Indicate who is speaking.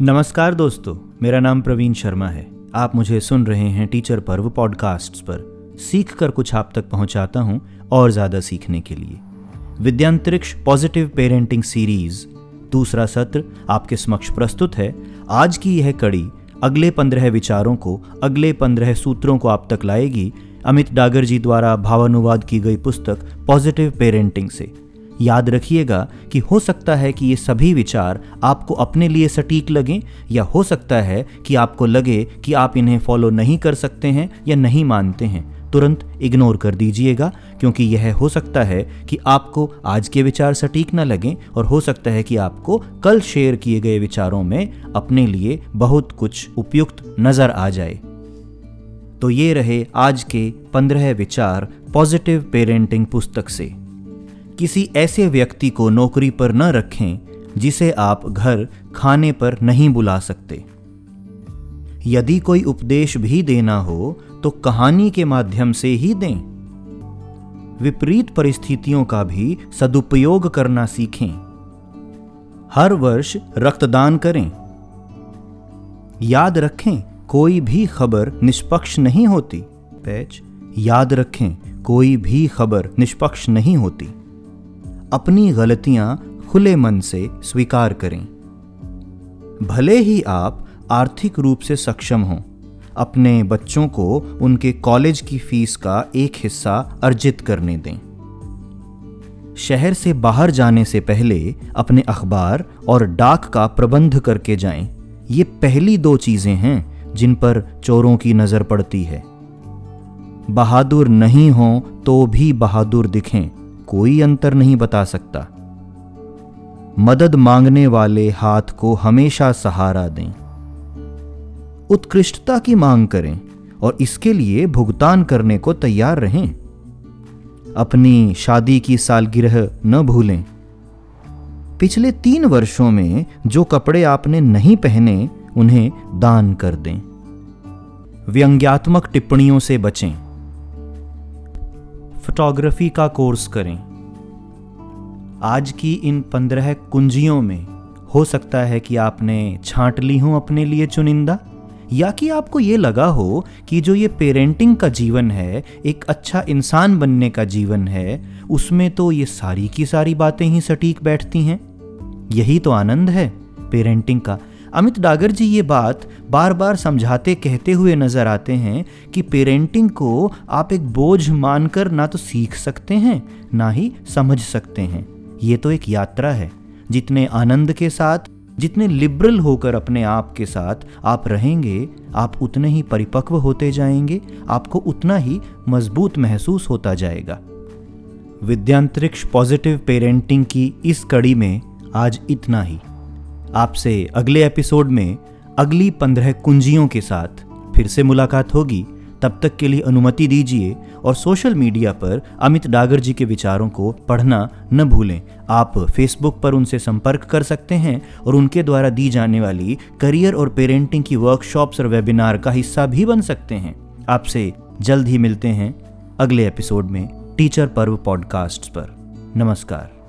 Speaker 1: नमस्कार दोस्तों, मेरा नाम प्रवीण शर्मा है। आप मुझे सुन रहे हैं टीचर पर्व पॉडकास्ट पर। सीख कर कुछ आप तक पहुंचाता हूँ और ज़्यादा सीखने के लिए। विद्यांतरिक्ष पॉजिटिव पेरेंटिंग सीरीज़, दूसरा सत्र आपके समक्ष प्रस्तुत है। आज की यह कड़ी अगले पंद्रह विचारों को, अगले पंद्रह सूत्रों को आप तक लाएगी। अमित डागर जी द्वारा भावानुवाद की गई पुस्तक पॉजिटिव पेरेंटिंग से। याद रखिएगा कि हो सकता है कि ये सभी विचार आपको अपने लिए सटीक लगें, या हो सकता है कि आपको लगे कि आप इन्हें फॉलो नहीं कर सकते हैं या नहीं मानते हैं। तुरंत इग्नोर कर दीजिएगा, क्योंकि यह हो सकता है कि आपको आज के विचार सटीक न लगें, और हो सकता है कि आपको कल शेयर किए गए विचारों में अपने लिए बहुत कुछ उपयुक्त नज़र आ जाए। तो ये रहे आज के पंद्रह विचार पॉजिटिव पेरेंटिंग पुस्तक से। किसी ऐसे व्यक्ति को नौकरी पर न रखें, जिसे आप घर खाने पर नहीं बुला सकते। यदि कोई उपदेश भी देना हो तो कहानी के माध्यम से ही दें। विपरीत परिस्थितियों का भी सदुपयोग करना सीखें। हर वर्ष रक्तदान करें। याद रखें, कोई भी खबर निष्पक्ष नहीं होती। पैच याद रखें, कोई भी खबर निष्पक्ष नहीं होती। अपनी गलतियाँ खुले मन से स्वीकार करें। भले ही आप आर्थिक रूप से सक्षम हों, अपने बच्चों को उनके कॉलेज की फ़ीस का एक हिस्सा अर्जित करने दें। शहर से बाहर जाने से पहले अपने अखबार और डाक का प्रबंध करके जाएँ। ये पहली दो चीज़ें हैं जिन पर चोरों की नज़र पड़ती है। बहादुर नहीं हो तो भी बहादुर दिखें। कोई अंतर नहीं बता सकता। मदद मांगने वाले हाथ को हमेशा सहारा दें। उत्कृष्टता की मांग करें और इसके लिए भुगतान करने को तैयार रहें। अपनी शादी की सालगिरह न भूलें। पिछले तीन वर्षों में जो कपड़े आपने नहीं पहने, उन्हें दान कर दें। व्यंग्यात्मक टिप्पणियों से बचें। फोटोग्राफी का कोर्स करें। आज की इन पंद्रह कुंजियों में हो सकता है कि आपने छांट ली हो अपने लिए चुनिंदा? या कि आपको ये लगा हो कि जो ये पेरेंटिंग का जीवन है, एक अच्छा इंसान बनने का जीवन है, उसमें तो ये सारी की सारी बातें ही सटीक बैठती हैं? यही तो आनंद है पेरेंटिंग का। अमित डागर जी ये बात बार बार समझाते, कहते हुए नज़र आते हैं कि पेरेंटिंग को आप एक बोझ मानकर ना तो सीख सकते हैं, ना ही समझ सकते हैं। ये तो एक यात्रा है। जितने आनंद के साथ, जितने लिबरल होकर अपने आप के साथ आप रहेंगे, आप उतने ही परिपक्व होते जाएँगे, आपको उतना ही मज़बूत महसूस होता जाएगा। विद्यांतरिक्ष पॉजिटिव पेरेंटिंग की इस कड़ी में आज इतना ही। आपसे अगले एपिसोड में अगली पंद्रह कुंजियों के साथ फिर से मुलाकात होगी। तब तक के लिए अनुमति दीजिए और सोशल मीडिया पर अमित डागर जी के विचारों को पढ़ना न भूलें। आप फेसबुक पर उनसे संपर्क कर सकते हैं और उनके द्वारा दी जाने वाली करियर और पेरेंटिंग की वर्कशॉप्स और वेबिनार का हिस्सा भी बन सकते हैं। आपसे जल्द ही मिलते हैं अगले एपिसोड में टीचर पर्व पॉडकास्ट पर। नमस्कार।